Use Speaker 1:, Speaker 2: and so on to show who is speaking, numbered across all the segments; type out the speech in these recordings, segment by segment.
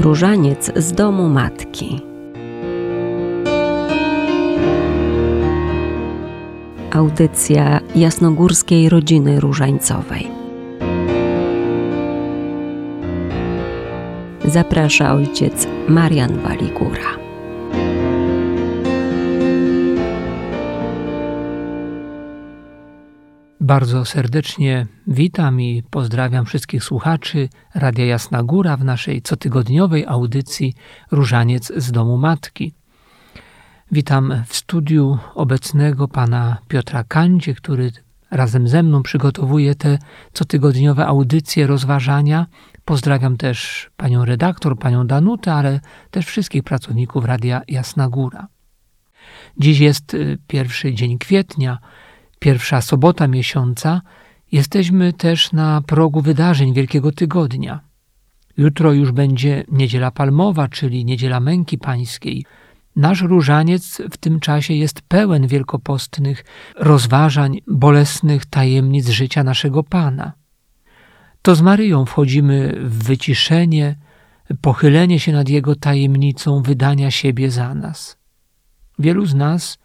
Speaker 1: Różaniec z domu matki. Audycja jasnogórskiej rodziny różańcowej. Zaprasza ojciec Marian Waligura.
Speaker 2: Bardzo serdecznie witam i pozdrawiam wszystkich słuchaczy Radia Jasna Góra w naszej cotygodniowej audycji Różaniec z domu matki. Witam w studiu obecnego pana Piotra Kandzie, który razem ze mną przygotowuje te cotygodniowe audycje, rozważania. Pozdrawiam też panią redaktor, panią Danutę, ale też wszystkich pracowników Radia Jasna Góra. Dziś jest y, pierwszy dzień kwietnia, pierwsza sobota miesiąca, jesteśmy też na progu wydarzeń Wielkiego Tygodnia. Jutro już będzie Niedziela Palmowa, czyli Niedziela Męki Pańskiej. Nasz różaniec w tym czasie jest pełen wielkopostnych rozważań, bolesnych tajemnic życia naszego Pana. To z Maryją wchodzimy w wyciszenie, pochylenie się nad Jego tajemnicą wydania siebie za nas. Wielu z nas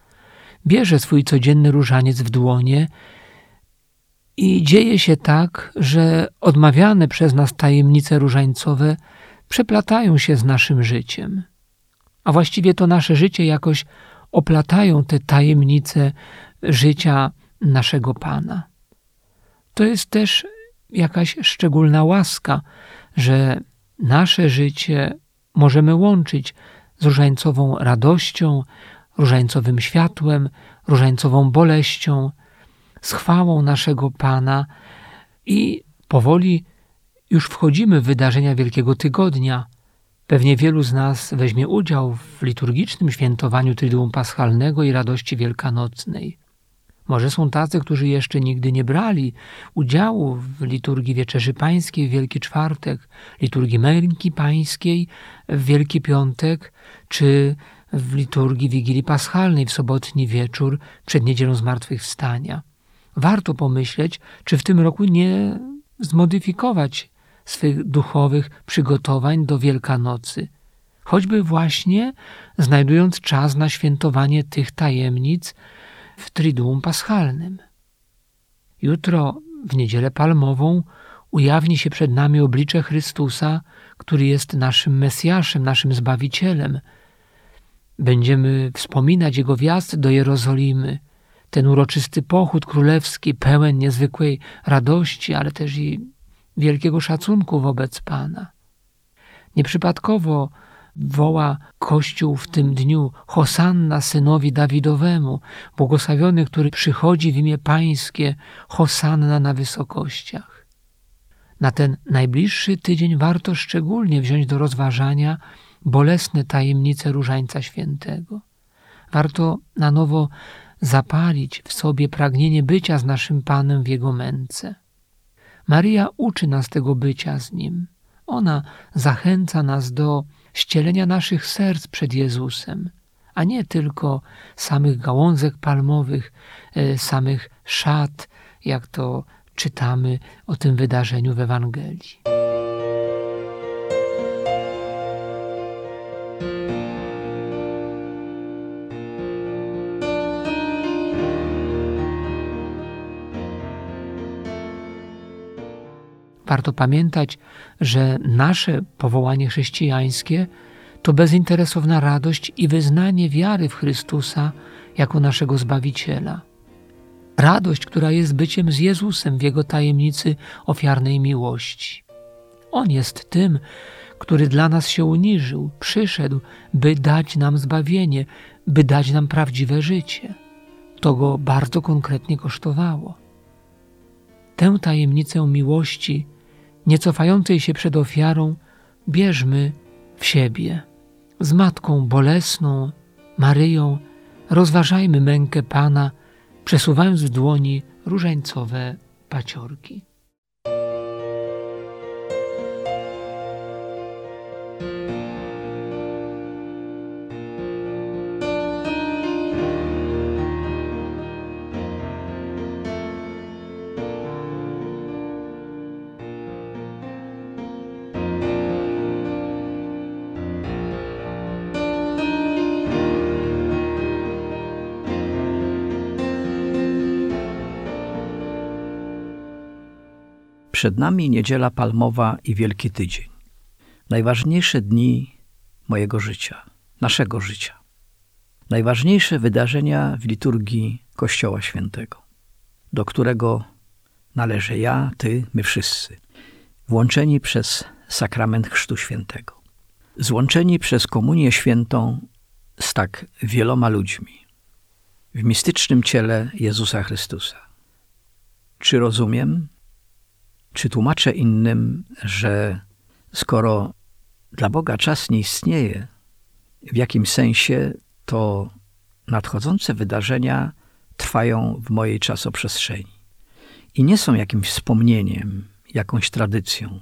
Speaker 2: bierze swój codzienny różaniec w dłonie i dzieje się tak, że odmawiane przez nas tajemnice różańcowe przeplatają się z naszym życiem. A właściwie to nasze życie jakoś oplatają te tajemnice życia naszego Pana. To jest też jakaś szczególna łaska, że nasze życie możemy łączyć z różańcową radością, różańcowym światłem, różańcową boleścią, z chwałą naszego Pana i powoli już wchodzimy w wydarzenia Wielkiego Tygodnia. Pewnie wielu z nas weźmie udział w liturgicznym świętowaniu Triduum Paschalnego i radości wielkanocnej. Może są tacy, którzy jeszcze nigdy nie brali udziału w liturgii Wieczerzy Pańskiej w Wielki Czwartek, liturgii Męki Pańskiej w Wielki Piątek, czy w liturgii Wigilii Paschalnej w sobotni wieczór przed niedzielą zmartwychwstania. Warto pomyśleć, czy w tym roku nie zmodyfikować swych duchowych przygotowań do Wielkanocy, choćby właśnie znajdując czas na świętowanie tych tajemnic w Triduum Paschalnym. Jutro, w niedzielę palmową, ujawni się przed nami oblicze Chrystusa, który jest naszym Mesjaszem, naszym Zbawicielem, Będziemy wspominać Jego wjazd do Jerozolimy, ten uroczysty pochód królewski, pełen niezwykłej radości, ale też i wielkiego szacunku wobec Pana. Nieprzypadkowo woła Kościół w tym dniu Hosanna synowi Dawidowemu, błogosławiony, który przychodzi w imię Pańskie, Hosanna na wysokościach. Na ten najbliższy tydzień warto szczególnie wziąć do rozważania bolesne tajemnice Różańca Świętego. Warto na nowo zapalić w sobie pragnienie bycia z naszym Panem w Jego męce. Maryja uczy nas tego bycia z Nim. Ona zachęca nas do ścielenia naszych serc przed Jezusem, a nie tylko samych gałązek palmowych, e, samych szat, jak to czytamy o tym wydarzeniu w Ewangelii. Warto pamiętać, że nasze powołanie chrześcijańskie to bezinteresowna radość i wyznanie wiary w Chrystusa jako naszego Zbawiciela. Radość, która jest byciem z Jezusem w Jego tajemnicy ofiarnej miłości. On jest tym, który dla nas się uniżył, przyszedł, by dać nam zbawienie, by dać nam prawdziwe życie. To go bardzo konkretnie kosztowało. Tę tajemnicę miłości nie cofającej się przed ofiarą, bierzmy w siebie. Z Matką Bolesną, Maryją, rozważajmy mękę Pana, przesuwając w dłoni różańcowe paciorki.
Speaker 3: Przed nami niedziela palmowa i Wielki Tydzień. Najważniejsze dni mojego życia, naszego życia. Najważniejsze wydarzenia w liturgii Kościoła Świętego, do którego należę ja, ty, my wszyscy, włączeni przez sakrament Chrztu Świętego, złączeni przez Komunię Świętą z tak wieloma ludźmi w mistycznym ciele Jezusa Chrystusa. Czy rozumiem, czy tłumaczę innym, że skoro dla Boga czas nie istnieje, w jakim sensie to nadchodzące wydarzenia trwają w mojej czasoprzestrzeni i nie są jakimś wspomnieniem, jakąś tradycją,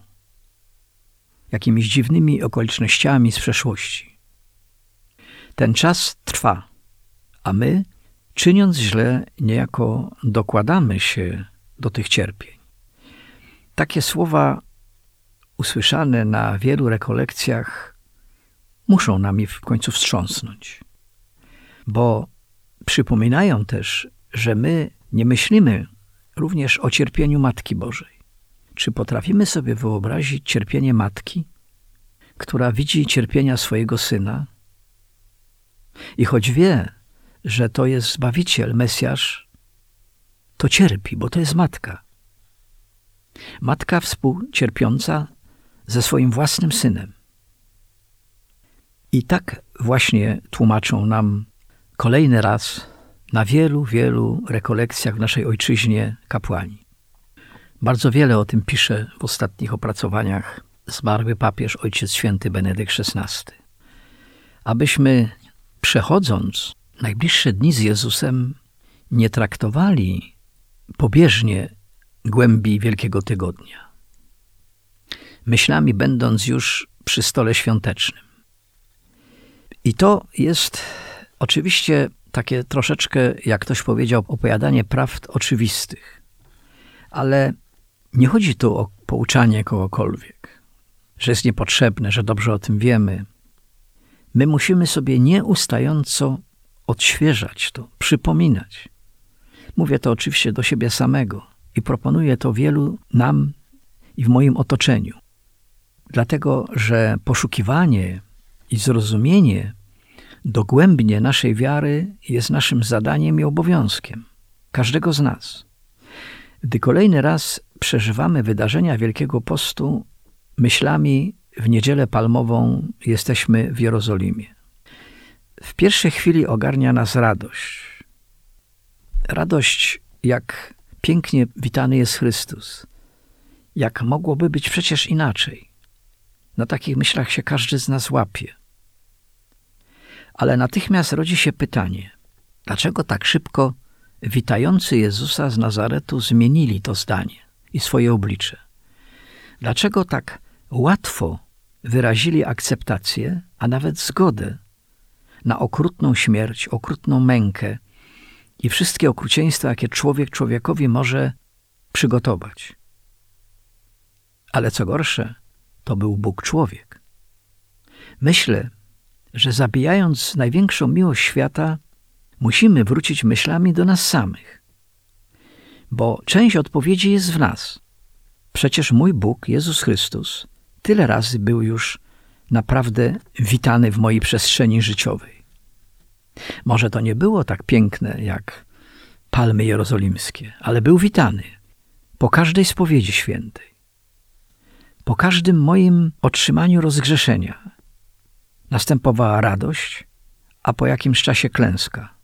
Speaker 3: jakimiś dziwnymi okolicznościami z przeszłości. Ten czas trwa, a my, czyniąc źle, niejako dokładamy się do tych cierpień. Takie słowa usłyszane na wielu rekolekcjach muszą nami w końcu wstrząsnąć, bo przypominają też, że my nie myślimy również o cierpieniu Matki Bożej. Czy potrafimy sobie wyobrazić cierpienie matki, która widzi cierpienia swojego syna i choć wie, że to jest Zbawiciel, Mesjasz, to cierpi, bo to jest matka. Matka współcierpiąca ze swoim własnym synem. I tak właśnie tłumaczą nam kolejny raz na wielu, wielu rekolekcjach w naszej ojczyźnie kapłani. Bardzo wiele o tym pisze w ostatnich opracowaniach zmarły papież Ojciec Święty Benedykt XVI. Abyśmy przechodząc najbliższe dni z Jezusem nie traktowali pobieżnie głębi Wielkiego Tygodnia. Myślami będąc już przy stole świątecznym. I to jest oczywiście takie troszeczkę, jak ktoś powiedział, opowiadanie prawd oczywistych. Ale nie chodzi tu o pouczanie kogokolwiek, że jest niepotrzebne, że dobrze o tym wiemy. My musimy sobie nieustająco odświeżać to, przypominać. Mówię to oczywiście do siebie samego i proponuję to wielu nam i w moim otoczeniu. Dlatego, że poszukiwanie i zrozumienie dogłębnie naszej wiary jest naszym zadaniem i obowiązkiem, każdego z nas. Gdy kolejny raz przeżywamy wydarzenia Wielkiego Postu, myślami w Niedzielę Palmową jesteśmy w Jerozolimie. W pierwszej chwili ogarnia nas radość. Radość, jak pięknie witany jest Chrystus. Jak mogłoby być przecież inaczej? Na takich myślach się każdy z nas łapie. Ale natychmiast rodzi się pytanie, dlaczego tak szybko witający Jezusa z Nazaretu zmienili to zdanie i swoje oblicze? Dlaczego tak łatwo wyrazili akceptację, a nawet zgodę na okrutną śmierć, okrutną mękę i wszystkie okrucieństwa, jakie człowiek człowiekowi może przygotować? Ale co gorsze, to był Bóg człowiek. Myślę, że zabijając największą miłość świata, musimy wrócić myślami do nas samych. Bo część odpowiedzi jest w nas. Przecież mój Bóg, Jezus Chrystus, tyle razy był już naprawdę witany w mojej przestrzeni życiowej. Może to nie było tak piękne jak palmy jerozolimskie, ale był witany po każdej spowiedzi świętej, po każdym moim otrzymaniu rozgrzeszenia, Następowała radość, a po jakimś czasie klęska.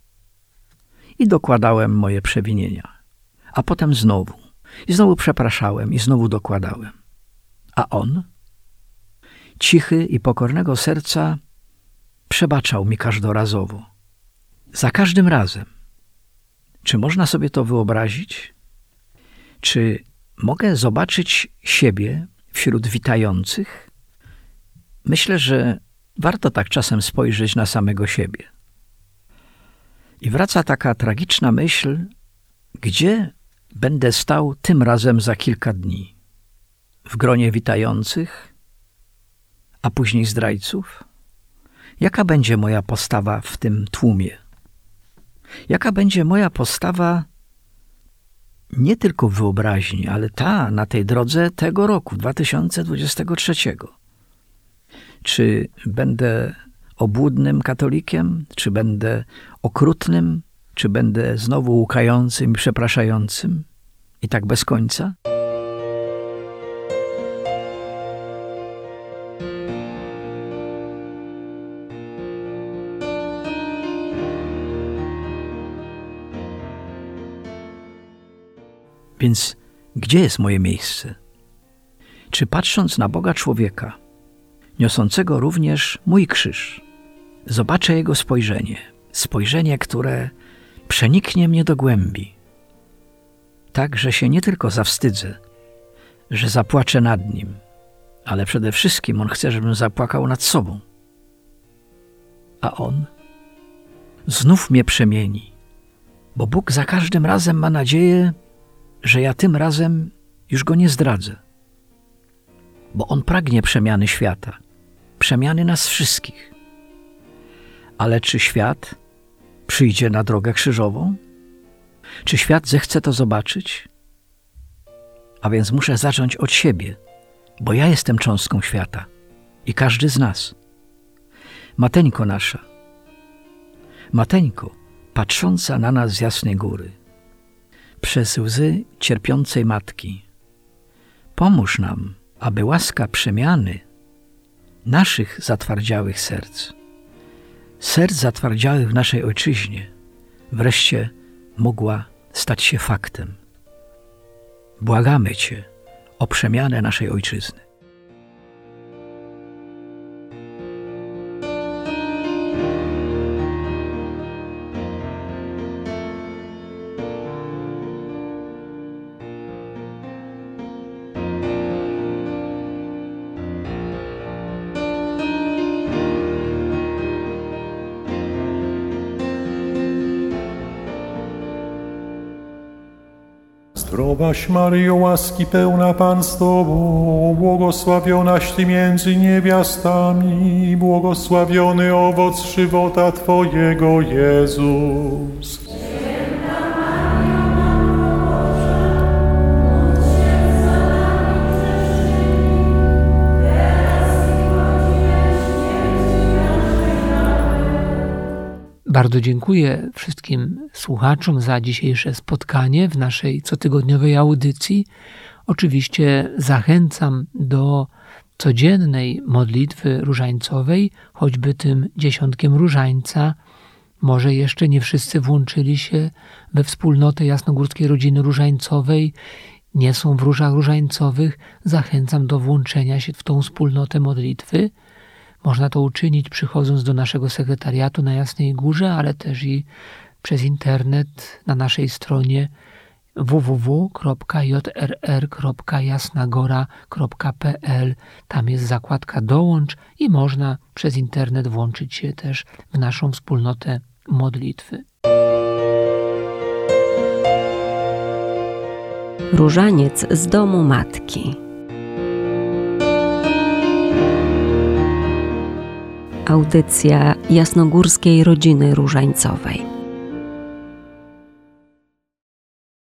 Speaker 3: I dokładałem moje przewinienia. A potem znowu. I znowu przepraszałem i znowu dokładałem. A on, cichy i pokornego serca, przebaczał mi każdorazowo. Za każdym razem. Czy można sobie to wyobrazić? Czy mogę zobaczyć siebie wśród witających? Myślę, że Warto tak czasem spojrzeć na samego siebie. I wraca taka tragiczna myśl, gdzie będę stał tym razem za kilka dni? W gronie witających, a później zdrajców? Jaka będzie moja postawa w tym tłumie? Jaka będzie moja postawa nie tylko w wyobraźni, ale ta na tej drodze tego roku, 2023. Czy będę obłudnym katolikiem, czy będę okrutnym, czy będę znowu łukającym i przepraszającym i tak bez końca? Więc gdzie jest moje miejsce? Czy patrząc na Boga człowieka, niosącego również mój krzyż, zobaczę Jego spojrzenie, spojrzenie, które przeniknie mnie do głębi, tak, że się nie tylko zawstydzę, że zapłaczę nad Nim, ale przede wszystkim On chce, żebym zapłakał nad sobą. A On znów mnie przemieni, bo Bóg za każdym razem ma nadzieję, że ja tym razem już Go nie zdradzę, bo On pragnie przemiany świata, przemiany nas wszystkich. Ale czy świat przyjdzie na drogę krzyżową? Czy świat zechce to zobaczyć? A więc muszę zacząć od siebie, bo ja jestem cząstką świata i każdy z nas. Mateńko nasza, Mateńko, patrząca na nas z jasnej góry, przez łzy cierpiącej matki, pomóż nam, aby łaska przemiany naszych zatwardziałych serc, serc zatwardziałych w naszej ojczyźnie, wreszcie mogła stać się faktem. Błagamy Cię o przemianę naszej ojczyzny.
Speaker 4: Zdrowaś Maryjo, łaski pełna Pan z Tobą, błogosławionaś Ty między niewiastami, błogosławiony owoc żywota Twojego, Jezus.
Speaker 2: Bardzo dziękuję wszystkim słuchaczom za dzisiejsze spotkanie w naszej cotygodniowej audycji. Oczywiście zachęcam do codziennej modlitwy różańcowej, choćby tym dziesiątkiem różańca. Może jeszcze nie wszyscy włączyli się we wspólnotę jasnogórskiej rodziny różańcowej, nie są w różach różańcowych. Zachęcam do włączenia się w tą wspólnotę modlitwy. Można to uczynić przychodząc do naszego sekretariatu na Jasnej Górze, ale też i przez internet na naszej stronie www.jrr.jasnagora.pl. Tam jest zakładka Dołącz i można przez internet włączyć się też w naszą wspólnotę modlitwy.
Speaker 1: Różaniec z domu matki. Audycja jasnogórskiej rodziny różańcowej.